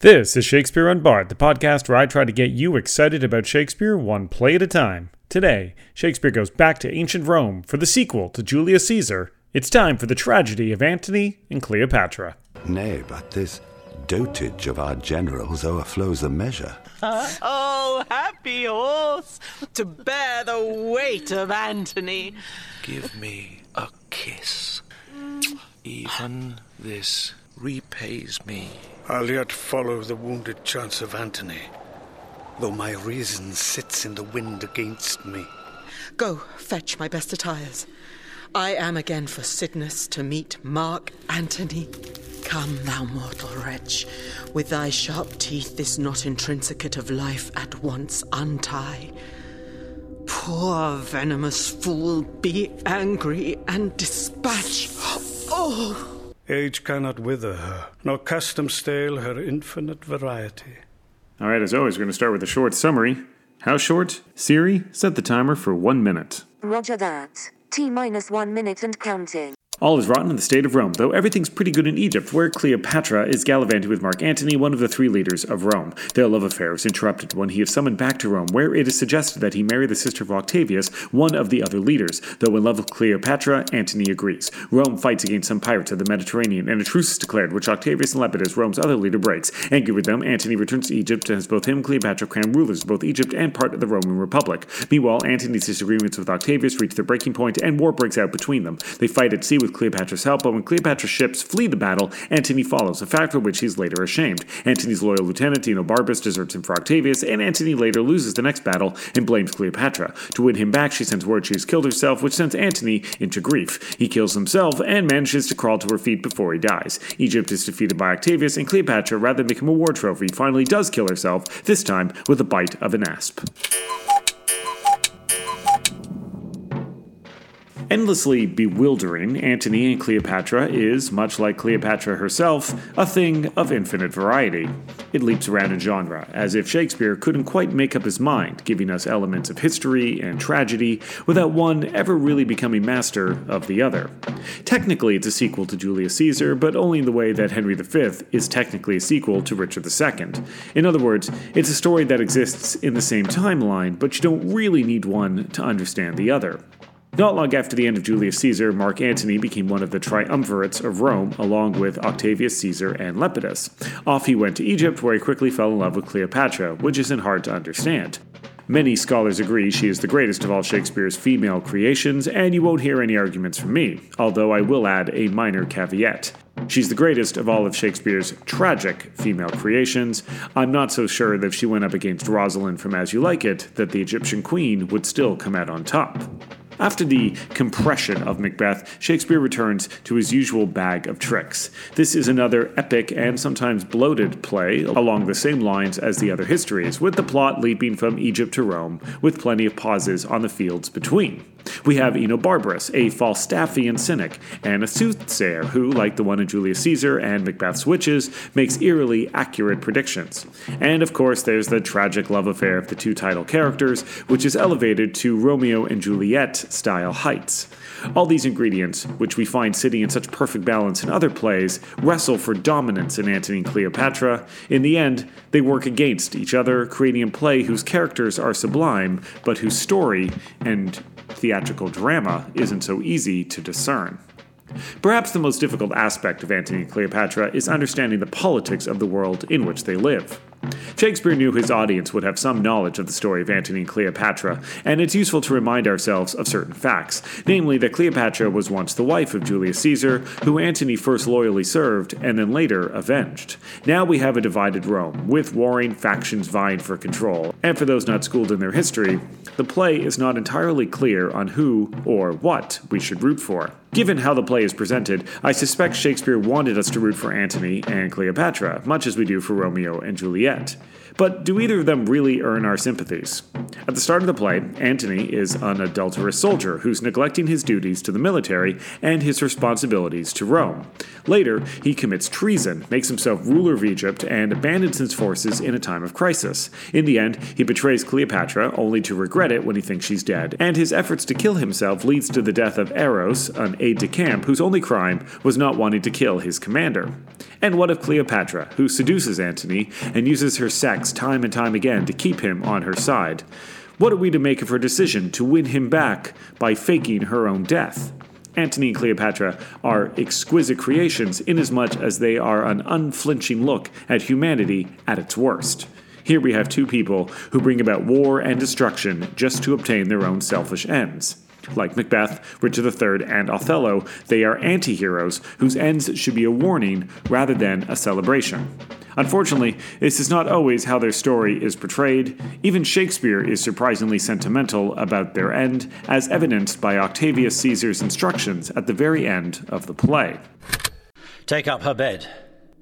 This is Shakespeare Unbard, the podcast where I try to get you excited about Shakespeare one play at a time. Today, Shakespeare goes back to ancient Rome for the sequel to Julius Caesar. It's time for the tragedy of Antony and Cleopatra. Nay, but this dotage of our generals overflows the measure. oh, happy horse, to bear the weight of Antony. Give me a kiss. Even this repays me. I'll yet follow the wounded chance of Antony, though my reason sits in the wind against me. Go, fetch my best attires. I am again for Cydnus to meet Mark Antony. Come, thou mortal wretch, with thy sharp teeth this knot intrinsicate of life at once untie. Poor venomous fool, be angry and dispatch. Oh! Age cannot wither her, nor custom stale her infinite variety. All right, as always, we're going to start with a short summary. How short? Siri, set the timer for one minute. Roger that. T minus one minute and counting. All is rotten in the state of Rome, though everything's pretty good in Egypt, where Cleopatra is gallivanting with Mark Antony, one of the three leaders of Rome. Their love affair is interrupted when he is summoned back to Rome, where it is suggested that he marry the sister of Octavius, one of the other leaders. Though in love with Cleopatra, Antony agrees. Rome fights against some pirates of the Mediterranean, and a truce is declared, which Octavius and Lepidus, Rome's other leader, breaks. Angry with them, Antony returns to Egypt and has both him and Cleopatra crowned rulers of both Egypt and part of the Roman Republic. Meanwhile, Antony's disagreements with Octavius reach their breaking point, and war breaks out between them. They fight at sea with Cleopatra's help, but when Cleopatra's ships flee the battle, Antony follows, a fact for which he is later ashamed. Antony's loyal lieutenant, Enobarbus, deserts him for Octavius, and Antony later loses the next battle and blames Cleopatra. To win him back, she sends word she has killed herself, which sends Antony into grief. He kills himself and manages to crawl to her feet before he dies. Egypt is defeated by Octavius, and Cleopatra, rather than become a war trophy, finally does kill herself, this time with a bite of an asp. Endlessly bewildering, Antony and Cleopatra is, much like Cleopatra herself, a thing of infinite variety. It leaps around in genre, as if Shakespeare couldn't quite make up his mind, giving us elements of history and tragedy without one ever really becoming master of the other. Technically, it's a sequel to Julius Caesar, but only in the way that Henry V is technically a sequel to Richard II. In other words, it's a story that exists in the same timeline, but you don't really need one to understand the other. Not long after the end of Julius Caesar, Mark Antony became one of the triumvirates of Rome, along with Octavius Caesar and Lepidus. Off he went to Egypt, where he quickly fell in love with Cleopatra, which isn't hard to understand. Many scholars agree she is the greatest of all Shakespeare's female creations, and you won't hear any arguments from me, although I will add a minor caveat. She's the greatest of all of Shakespeare's tragic female creations. I'm not so sure that if she went up against Rosalind from As You Like It, that the Egyptian queen would still come out on top. After the compression of Macbeth, Shakespeare returns to his usual bag of tricks. This is another epic and sometimes bloated play along the same lines as the other histories, with the plot leaping from Egypt to Rome, with plenty of pauses on the fields between. We have Enobarbus, a Falstaffian cynic, and a soothsayer who, like the one in Julius Caesar and Macbeth's witches, makes eerily accurate predictions. And of course, there's the tragic love affair of the two title characters, which is elevated to Romeo and Juliet style heights. All these ingredients, which we find sitting in such perfect balance in other plays, wrestle for dominance in Antony and Cleopatra. In the end, they work against each other, creating a play whose characters are sublime, but whose story and theatrical drama isn't so easy to discern. Perhaps the most difficult aspect of Antony and Cleopatra is understanding the politics of the world in which they live. Shakespeare knew his audience would have some knowledge of the story of Antony and Cleopatra, and it's useful to remind ourselves of certain facts, namely that Cleopatra was once the wife of Julius Caesar, who Antony first loyally served and then later avenged. Now we have a divided Rome, with warring factions vying for control, and for those not schooled in their history, the play is not entirely clear on who or what we should root for. Given how the play is presented, I suspect Shakespeare wanted us to root for Antony and Cleopatra, much as we do for Romeo and Juliet. But do either of them really earn our sympathies? At the start of the play, Antony is an adulterous soldier who's neglecting his duties to the military and his responsibilities to Rome. Later, he commits treason, makes himself ruler of Egypt, and abandons his forces in a time of crisis. In the end, he betrays Cleopatra, only to regret it when he thinks she's dead, and his efforts to kill himself leads to the death of Eros, an aide-de-camp whose only crime was not wanting to kill his commander. And what of Cleopatra, who seduces Antony and uses her sex time and time again to keep him on her side? What are we to make of her decision to win him back by faking her own death? Antony and Cleopatra are exquisite creations inasmuch as they are an unflinching look at humanity at its worst. Here we have two people who bring about war and destruction just to obtain their own selfish ends. Like Macbeth, Richard III, and Othello, they are anti heroes whose ends should be a warning rather than a celebration. Unfortunately, this is not always how their story is portrayed. Even Shakespeare is surprisingly sentimental about their end, as evidenced by Octavius Caesar's instructions at the very end of the play. Take up her bed,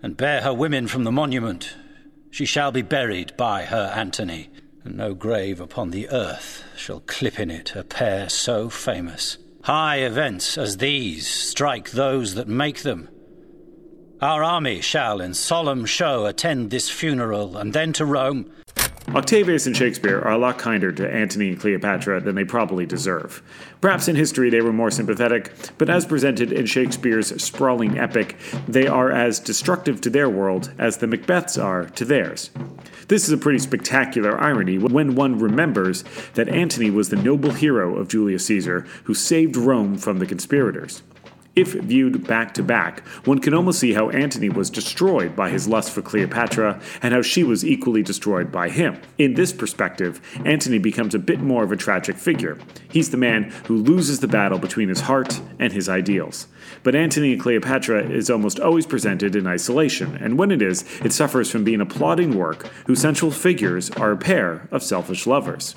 and bear her women from the monument. She shall be buried by her Antony, and no grave upon the earth shall clip in it a pair so famous. High events as these strike those that make them. Our army shall in solemn show attend this funeral, and then to Rome. Octavius and Shakespeare are a lot kinder to Antony and Cleopatra than they probably deserve. Perhaps in history they were more sympathetic, but as presented in Shakespeare's sprawling epic, they are as destructive to their world as the Macbeths are to theirs. This is a pretty spectacular irony when one remembers that Antony was the noble hero of Julius Caesar who saved Rome from the conspirators. If viewed back to back, one can almost see how Antony was destroyed by his lust for Cleopatra and how she was equally destroyed by him. In this perspective, Antony becomes a bit more of a tragic figure. He's the man who loses the battle between his heart and his ideals. But Antony and Cleopatra is almost always presented in isolation, and when it is, it suffers from being a plodding work whose central figures are a pair of selfish lovers.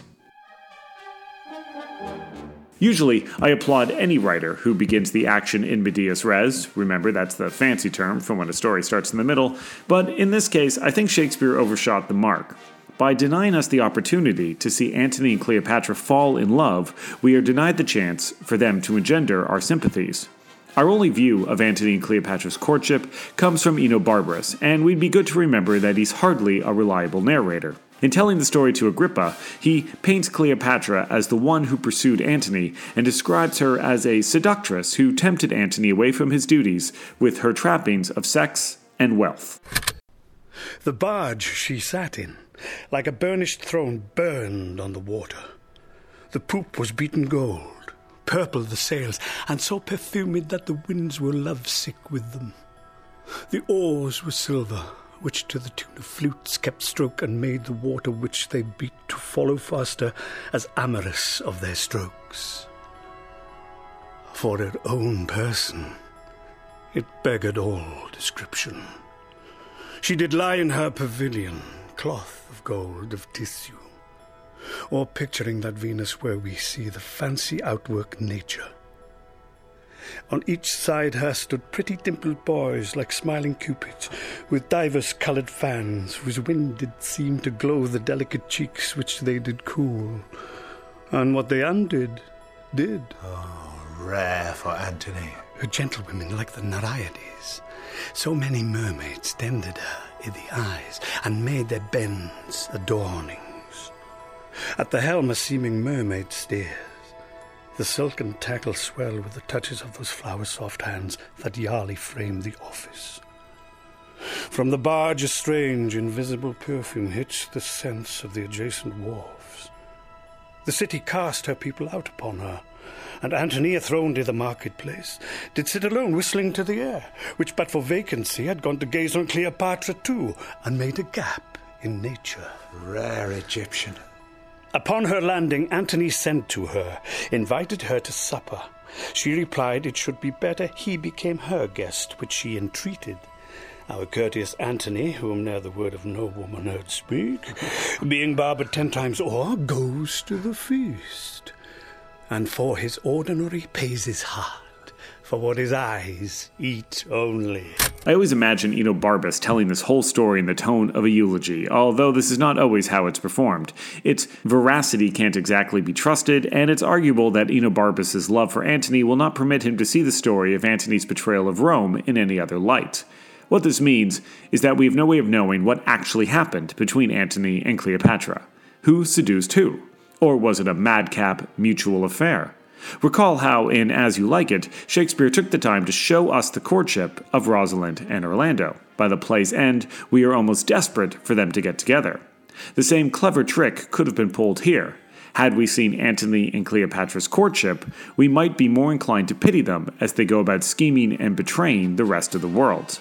Usually, I applaud any writer who begins the action in medias res. Remember, that's the fancy term for when a story starts in the middle. But in this case, I think Shakespeare overshot the mark. By denying us the opportunity to see Antony and Cleopatra fall in love, we are denied the chance for them to engender our sympathies. Our only view of Antony and Cleopatra's courtship comes from Enobarbus, and we'd be good to remember that he's hardly a reliable narrator. In telling the story to Agrippa, he paints Cleopatra as the one who pursued Antony and describes her as a seductress who tempted Antony away from his duties with her trappings of sex and wealth. The barge she sat in, like a burnished throne, burned on the water. The poop was beaten gold, purple the sails, and so perfumed that the winds were lovesick with them. The oars were silver, which to the tune of flutes kept stroke and made the water which they beat to follow faster as amorous of their strokes. For her own person, it beggared all description. She did lie in her pavilion, cloth of gold of tissue, or picturing that Venus where we see the fancy outwork nature on each side her stood pretty dimpled boys like smiling cupids, with divers coloured fans, whose wind did seem to glow the delicate cheeks which they did cool. And what they undid, did. Oh, rare for Antony. Her gentlewomen like the Nereides. So many mermaids tended her in the eyes, and made their bends adornings. At the helm a seeming mermaid steers the silken tackle swell with the touches of those flower soft hands that yarly framed the office. From the barge a strange, invisible perfume hits the scents of the adjacent wharves. The city cast her people out upon her, and Antonia, throned in the marketplace, did sit alone whistling to the air, which but for vacancy had gone to gaze on Cleopatra too, and made a gap in nature. Rare Egyptian. Upon her landing, Antony sent to her, invited her to supper. She replied it should be better he became her guest, which she entreated. Our courteous Antony, whom ne'er the word of no woman heard speak, being barbered ten times o'er, goes to the feast, and for his ordinary pays his heart for what his eyes eat only. I always imagine Enobarbus telling this whole story in the tone of a eulogy, although this is not always how it's performed. Its veracity can't exactly be trusted, and it's arguable that Enobarbus's love for Antony will not permit him to see the story of Antony's betrayal of Rome in any other light. What this means is that we have no way of knowing what actually happened between Antony and Cleopatra. Who seduced who? Or was it a madcap mutual affair? Recall how, in As You Like It, Shakespeare took the time to show us the courtship of Rosalind and Orlando. By the play's end, we are almost desperate for them to get together. The same clever trick could have been pulled here. Had we seen Antony and Cleopatra's courtship, we might be more inclined to pity them as they go about scheming and betraying the rest of the world.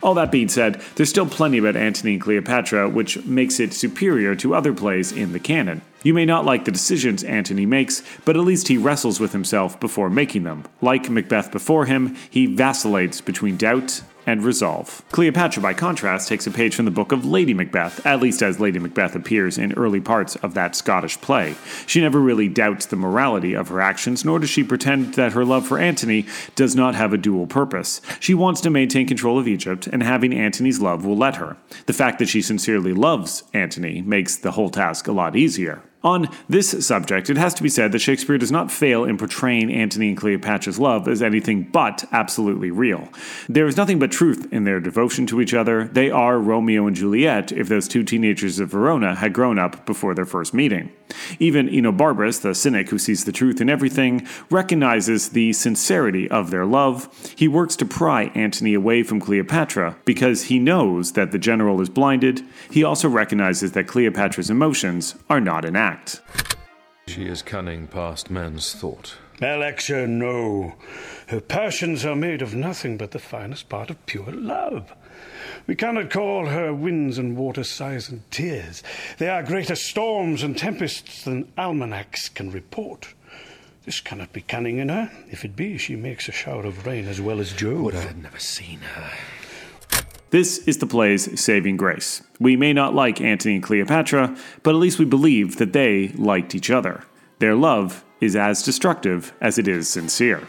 All that being said, there's still plenty about Antony and Cleopatra which makes it superior to other plays in the canon. You may not like the decisions Antony makes, but at least he wrestles with himself before making them. Like Macbeth before him, he vacillates between doubt and resolve. Cleopatra, by contrast, takes a page from the book of Lady Macbeth, at least as Lady Macbeth appears in early parts of that Scottish play. She never really doubts the morality of her actions, nor does she pretend that her love for Antony does not have a dual purpose. She wants to maintain control of Egypt, and having Antony's love will let her. The fact that she sincerely loves Antony makes the whole task a lot easier. On this subject, it has to be said that Shakespeare does not fail in portraying Antony and Cleopatra's love as anything but absolutely real. There is nothing but truth in their devotion to each other. They are Romeo and Juliet if those two teenagers of Verona had grown up before their first meeting. Even Enobarbus, the cynic who sees the truth in everything, recognizes the sincerity of their love. He works to pry Antony away from Cleopatra because he knows that the general is blinded. He also recognizes that Cleopatra's emotions are not in act. She is cunning past man's thought. Alexa, no. Her passions are made of nothing but the finest part of pure love. We cannot call her winds and water sighs and tears. They are greater storms and tempests than almanacs can report. This cannot be cunning in her. If it be, she makes a shower of rain as well as Jove. Would I had never seen her. This is the play's saving grace. We may not like Antony and Cleopatra, but at least we believe that they liked each other. Their love is as destructive as it is sincere.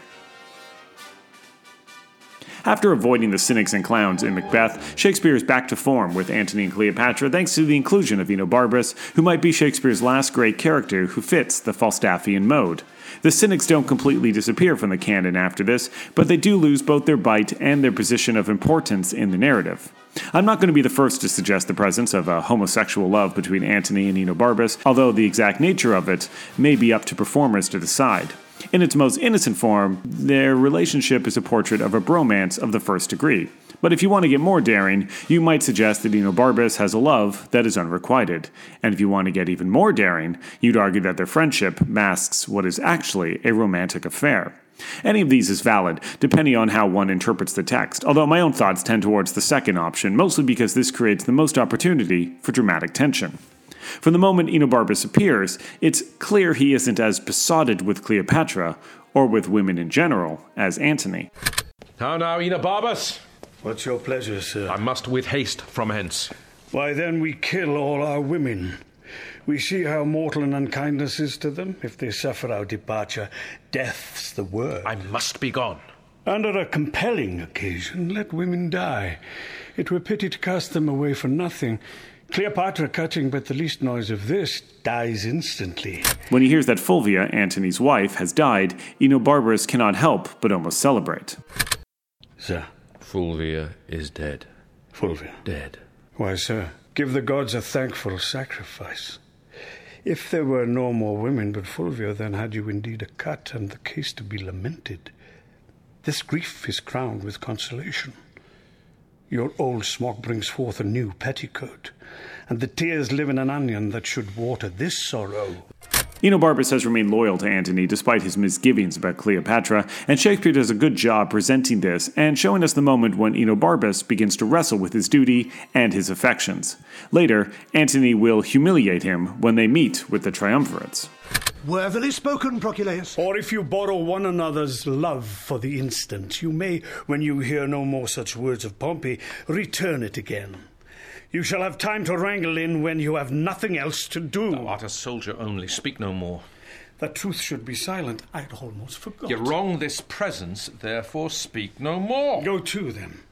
After avoiding the cynics and clowns in Macbeth, Shakespeare is back to form with Antony and Cleopatra thanks to the inclusion of Enobarbus, who might be Shakespeare's last great character who fits the Falstaffian mode. The cynics don't completely disappear from the canon after this, but they do lose both their bite and their position of importance in the narrative. I'm not going to be the first to suggest the presence of a homosexual love between Antony and Enobarbus, although the exact nature of it may be up to performers to decide. In its most innocent form, their relationship is a portrait of a bromance of the first degree. But if you want to get more daring, you might suggest that Enobarbus has a love that is unrequited. And if you want to get even more daring, you'd argue that their friendship masks what is actually a romantic affair. Any of these is valid, depending on how one interprets the text, although my own thoughts tend towards the second option, mostly because this creates the most opportunity for dramatic tension. From the moment Enobarbus appears, it's clear he isn't as besotted with Cleopatra, or with women in general, as Antony. How now, Enobarbus? What's your pleasure, sir? I must with haste from hence. Why, then we kill all our women. We see how mortal an unkindness is to them. If they suffer our departure, death's the word. I must be gone. Under a compelling occasion, let women die. It were pity to cast them away for nothing. Cleopatra, cutting but the least noise of this, dies instantly. When he hears that Fulvia, Antony's wife, has died, Enobarbus cannot help but almost celebrate. Sir, Fulvia is dead. Fulvia. Dead. Why, sir, give the gods a thankful sacrifice. If there were no more women but Fulvia, then had you indeed a cut, and the case to be lamented. This grief is crowned with consolation. Your old smock brings forth a new petticoat, and the tears live in an onion that should water this sorrow. Enobarbus has remained loyal to Antony despite his misgivings about Cleopatra, and Shakespeare does a good job presenting this and showing us the moment when Enobarbus begins to wrestle with his duty and his affections. Later, Antony will humiliate him when they meet with the triumvirates. Worthily spoken, Proculeius. Or if you borrow one another's love for the instant, you may, when you hear no more such words of Pompey, return it again. You shall have time to wrangle in when you have nothing else to do. Thou art a soldier only. Speak no more. That truth should be silent, I had almost forgot. You wrong this presence, therefore speak no more. Go to them,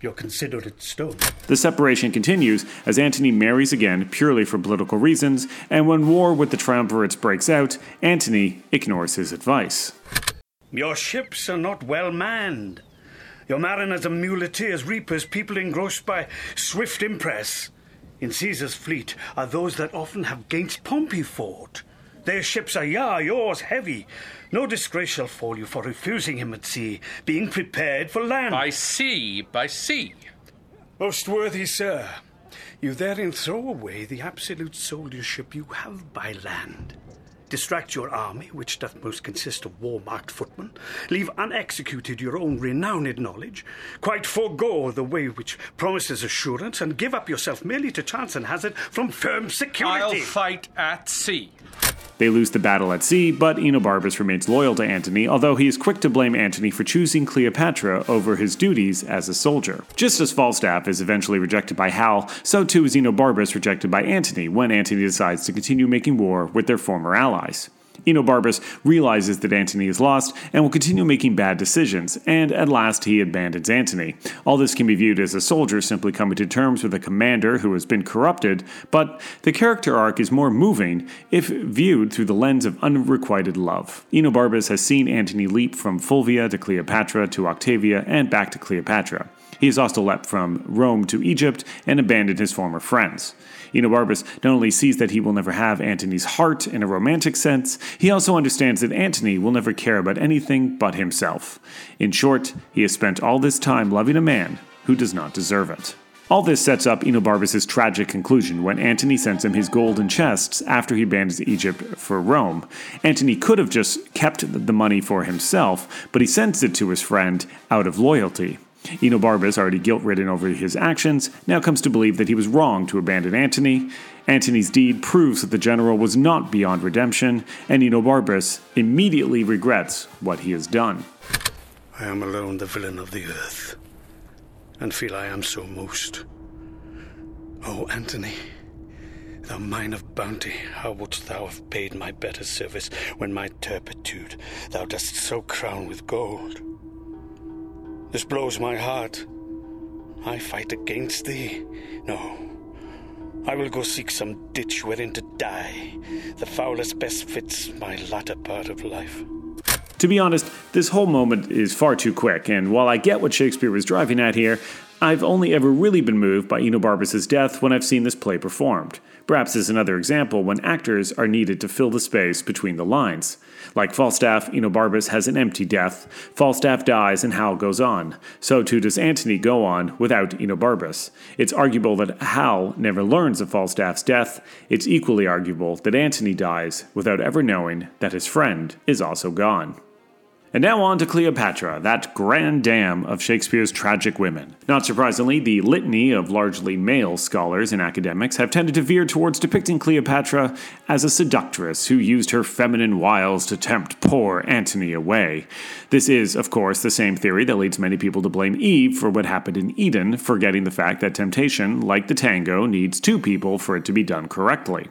your considerate stone. The separation continues as Antony marries again purely for political reasons, and when war with the triumvirates breaks out, Antony ignores his advice. Your ships are not well manned. Your mariners are muleteers, reapers, people engrossed by swift impress. In Caesar's fleet are those that often have gainst Pompey fought. Their ships are yah, yours heavy. No disgrace shall fall you for refusing him at sea, being prepared for land. By sea, by sea. Most worthy sir, you therein throw away the absolute soldiership you have by land. Distract your army, which doth most consist of war marked footmen. Leave unexecuted your own renowned knowledge. Quite forego the way which promises assurance, and give up yourself merely to chance and hazard from firm security. I'll fight at sea. They lose the battle at sea, but Enobarbus remains loyal to Antony, although he is quick to blame Antony for choosing Cleopatra over his duties as a soldier. Just as Falstaff is eventually rejected by Hal, so too is Enobarbus rejected by Antony when Antony decides to continue making war with their former Enobarbus realizes that Antony is lost and will continue making bad decisions, and at last he abandons Antony. All this can be viewed as a soldier simply coming to terms with a commander who has been corrupted, but the character arc is more moving if viewed through the lens of unrequited love. Enobarbus has seen Antony leap from Fulvia to Cleopatra to Octavia and back to Cleopatra. He has also leapt from Rome to Egypt and abandoned his former friends. Enobarbus not only sees that he will never have Antony's heart in a romantic sense, he also understands that Antony will never care about anything but himself. In short, he has spent all this time loving a man who does not deserve it. All this sets up Enobarbus' tragic conclusion when Antony sends him his golden chests after he abandons Egypt for Rome. Antony could have just kept the money for himself, but he sends it to his friend out of loyalty. Enobarbus, already guilt ridden over his actions, now comes to believe that he was wrong to abandon Antony. Antony's deed proves that the general was not beyond redemption, and Enobarbus immediately regrets what he has done. I am alone the villain of the earth, and feel I am so most. O Antony, thou mine of bounty, how wouldst thou have paid my better service when my turpitude thou dost so crown with gold? This blows my heart. I fight against thee. No. I will go seek some ditch wherein to die. The foulest best fits my latter part of life. To be honest, this whole moment is far too quick, and while I get what Shakespeare was driving at here, I've only ever really been moved by Enobarbus' death when I've seen this play performed. Perhaps as another example when actors are needed to fill the space between the lines. Like Falstaff, Enobarbus has an empty death. Falstaff dies and Hal goes on. So too does Antony go on without Enobarbus. It's arguable that Hal never learns of Falstaff's death. It's equally arguable that Antony dies without ever knowing that his friend is also gone. And now on to Cleopatra, that grand dam of Shakespeare's tragic women. Not surprisingly, the litany of largely male scholars and academics have tended to veer towards depicting Cleopatra as a seductress who used her feminine wiles to tempt poor Antony away. This is, of course, the same theory that leads many people to blame Eve for what happened in Eden, forgetting the fact that temptation, like the tango, needs two people for it to be done correctly.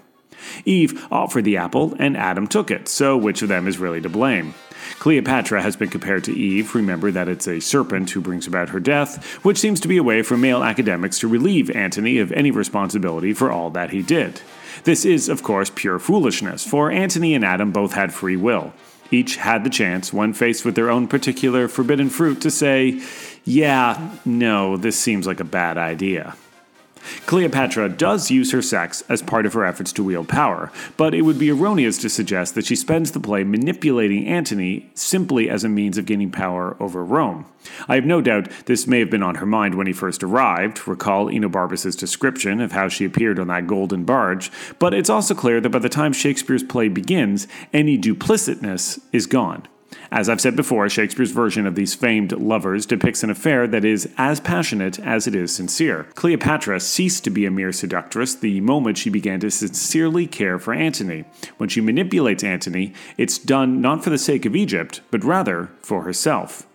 Eve offered the apple, and Adam took it, so which of them is really to blame? Cleopatra has been compared to Eve. Remember that it's a serpent who brings about her death, which seems to be a way for male academics to relieve Antony of any responsibility for all that he did. This is, of course, pure foolishness, for Antony and Adam both had free will. Each had the chance, when faced with their own particular forbidden fruit, to say, Yeah, no, this seems like a bad idea. Cleopatra does use her sex as part of her efforts to wield power, but it would be erroneous to suggest that she spends the play manipulating Antony simply as a means of gaining power over Rome. I have no doubt this may have been on her mind when he first arrived. Recall Enobarbus' description of how she appeared on that golden barge, but it's also clear that by the time Shakespeare's play begins, any duplicitness is gone. As I've said before, Shakespeare's version of these famed lovers depicts an affair that is as passionate as it is sincere. Cleopatra ceased to be a mere seductress the moment she began to sincerely care for Antony. When she manipulates Antony, it's done not for the sake of Egypt, but rather for herself.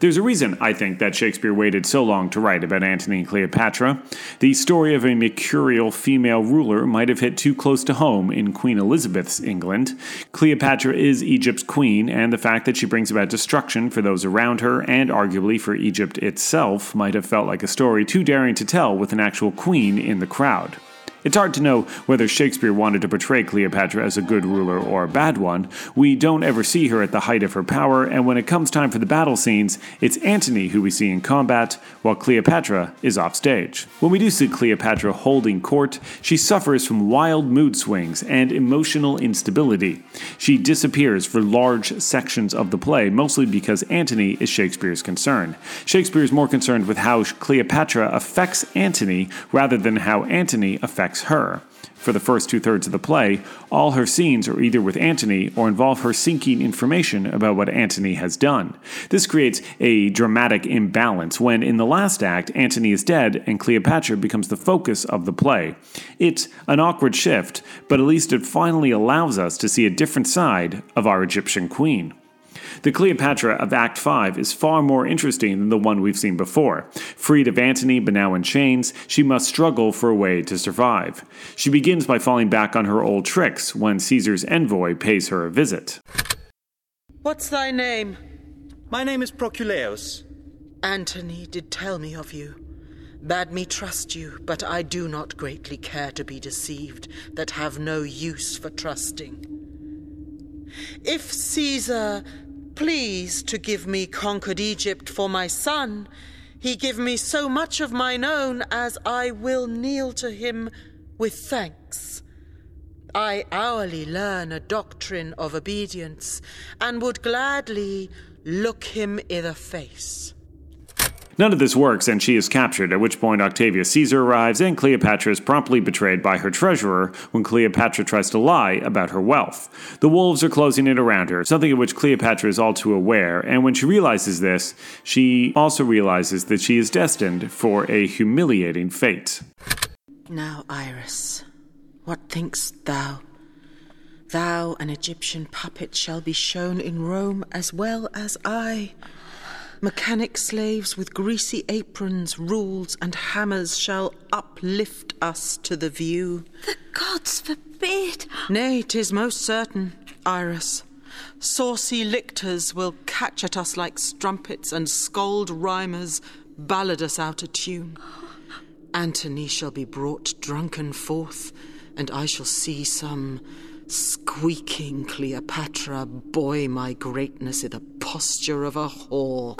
There's a reason, I think, that Shakespeare waited so long to write about Antony and Cleopatra. The story of a mercurial female ruler might have hit too close to home in Queen Elizabeth's England. Cleopatra is Egypt's queen, and the fact that she brings about destruction for those around her, and arguably for Egypt itself, might have felt like a story too daring to tell with an actual queen in the crowd. It's hard to know whether Shakespeare wanted to portray Cleopatra as a good ruler or a bad one. We don't ever see her at the height of her power, and when it comes time for the battle scenes, it's Antony who we see in combat, while Cleopatra is offstage. When we do see Cleopatra holding court, she suffers from wild mood swings and emotional instability. She disappears for large sections of the play, mostly because Antony is Shakespeare's concern. Shakespeare is more concerned with how Cleopatra affects Antony rather than how Antony affects her. For the first two thirds of the play, all her scenes are either with Antony or involve her seeking information about what Antony has done. This creates a dramatic imbalance when, in the last act, Antony is dead and Cleopatra becomes the focus of the play. It's an awkward shift, but at least it finally allows us to see a different side of our Egyptian queen. The Cleopatra of Act 5 is far more interesting than the one we've seen before. Freed of Antony but now in chains, she must struggle for a way to survive. She begins by falling back on her old tricks when Caesar's envoy pays her a visit. What's thy name? My name is Proculeius. Antony did tell me of you. Bade me trust you, but I do not greatly care to be deceived, that have no use for trusting. If Caesar please to give me conquered Egypt for my son, he give me so much of mine own as I will kneel to him with thanks. I hourly learn a doctrine of obedience, and would gladly look him i' the face. None of this works, and she is captured, at which point Octavius Caesar arrives, and Cleopatra is promptly betrayed by her treasurer when Cleopatra tries to lie about her wealth. The wolves are closing in around her, something of which Cleopatra is all too aware, and when she realizes this, she also realizes that she is destined for a humiliating fate. Now, Iras, what thinkst thou? Thou, an Egyptian puppet, shall be shown in Rome as well as I. Mechanic slaves with greasy aprons, rules, and hammers shall uplift us to the view. The gods forbid! Nay, tis most certain, Iras. Saucy lictors will catch at us like strumpets, and scold rhymers ballad us out of tune. Antony shall be brought drunken forth, and I shall see some squeaking Cleopatra boy my greatness i' the posture of a whore.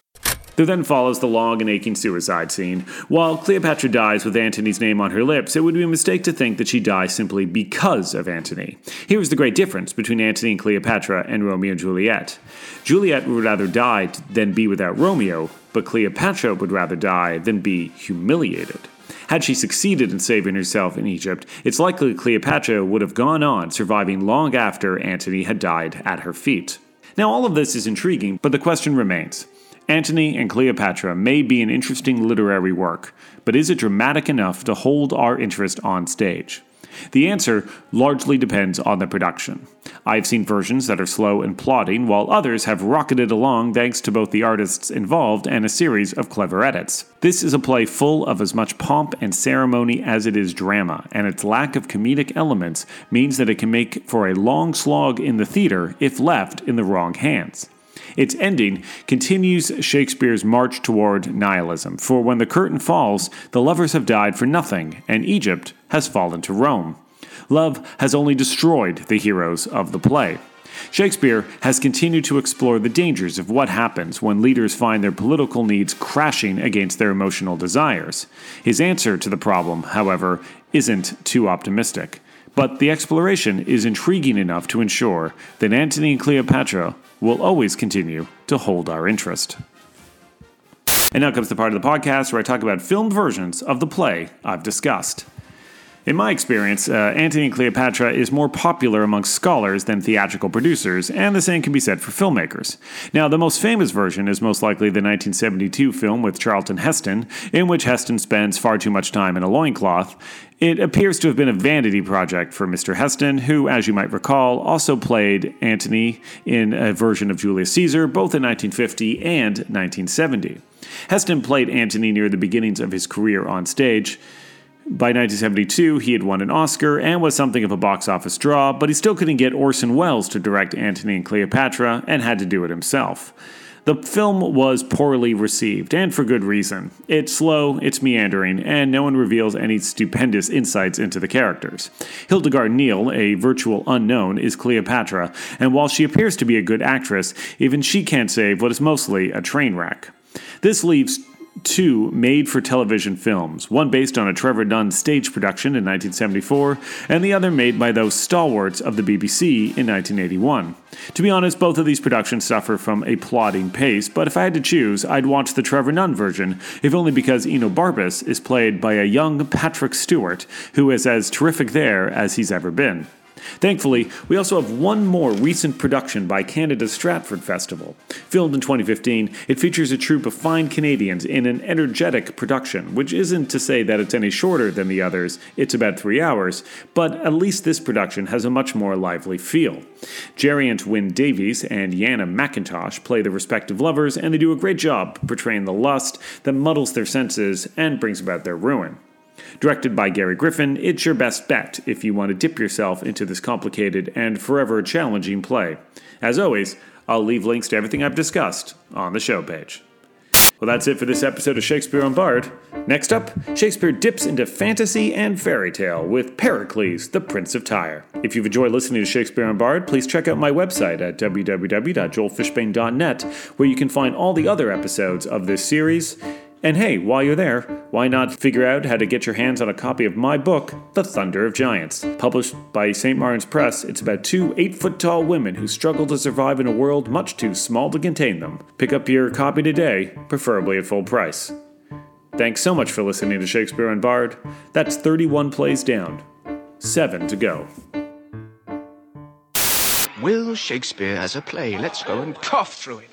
Then follows the long and aching suicide scene. While Cleopatra dies with Antony's name on her lips, it would be a mistake to think that she dies simply because of Antony. Here is the great difference between Antony and Cleopatra and Romeo and Juliet. Juliet would rather die than be without Romeo, but Cleopatra would rather die than be humiliated. Had she succeeded in saving herself in Egypt, it's likely Cleopatra would have gone on, surviving long after Antony had died at her feet. Now, all of this is intriguing, but the question remains Antony and Cleopatra may be an interesting literary work, but is it dramatic enough to hold our interest on stage? The answer largely depends on the production. I've seen versions that are slow and plodding, while others have rocketed along thanks to both the artists involved and a series of clever edits. This is a play full of as much pomp and ceremony as it is drama, and its lack of comedic elements means that it can make for a long slog in the theater if left in the wrong hands. Its ending continues Shakespeare's march toward nihilism, for when the curtain falls, the lovers have died for nothing, and Egypt has fallen to Rome. Love has only destroyed the heroes of the play. Shakespeare has continued to explore the dangers of what happens when leaders find their political needs crashing against their emotional desires. His answer to the problem, however, isn't too optimistic. But the exploration is intriguing enough to ensure that Antony and Cleopatra will always continue to hold our interest. And now comes the part of the podcast where I talk about filmed versions of the play I've discussed. In my experience, uh, Antony and Cleopatra is more popular amongst scholars than theatrical producers, and the same can be said for filmmakers. Now, the most famous version is most likely the 1972 film with Charlton Heston, in which Heston spends far too much time in a loincloth. It appears to have been a vanity project for Mr. Heston, who, as you might recall, also played Antony in a version of Julius Caesar both in 1950 and 1970. Heston played Antony near the beginnings of his career on stage. By 1972, he had won an Oscar and was something of a box office draw, but he still couldn't get Orson Welles to direct Antony and Cleopatra and had to do it himself. The film was poorly received, and for good reason. It's slow, it's meandering, and no one reveals any stupendous insights into the characters. Hildegard Neil, a virtual unknown, is Cleopatra, and while she appears to be a good actress, even she can't save what is mostly a train wreck. This leaves two made for television films, one based on a Trevor Nunn stage production in 1974, and the other made by those stalwarts of the BBC in 1981. To be honest, both of these productions suffer from a plodding pace, but if I had to choose, I'd watch the Trevor Nunn version, if only because Enobarbus is played by a young Patrick Stewart, who is as terrific there as he's ever been. Thankfully, we also have one more recent production by Canada's Stratford Festival. Filmed in 2015, it features a troupe of fine Canadians in an energetic production, which isn't to say that it's any shorter than the others, it's about three hours, but at least this production has a much more lively feel. Geraint Wyn Davies and Yanna McIntosh play the respective lovers, and they do a great job portraying the lust that muddles their senses and brings about their ruin. Directed by Gary Griffin, it's your best bet if you want to dip yourself into this complicated and forever challenging play. As always, I'll leave links to everything I've discussed on the show page. Well, that's it for this episode of Shakespeare Unbard. Next up, Shakespeare dips into fantasy and fairy tale with Pericles, the Prince of Tyre. If you've enjoyed listening to Shakespeare Unbard, please check out my website at www.joelfishbane.net, where you can find all the other episodes of this series and hey, while you're there, why not figure out how to get your hands on a copy of my book, The Thunder of Giants? Published by St. Martin's Press, it's about two eight foot tall women who struggle to survive in a world much too small to contain them. Pick up your copy today, preferably at full price. Thanks so much for listening to Shakespeare Unbard. That's 31 plays down, 7 to go. Will Shakespeare as a play. Let's go and cough through it.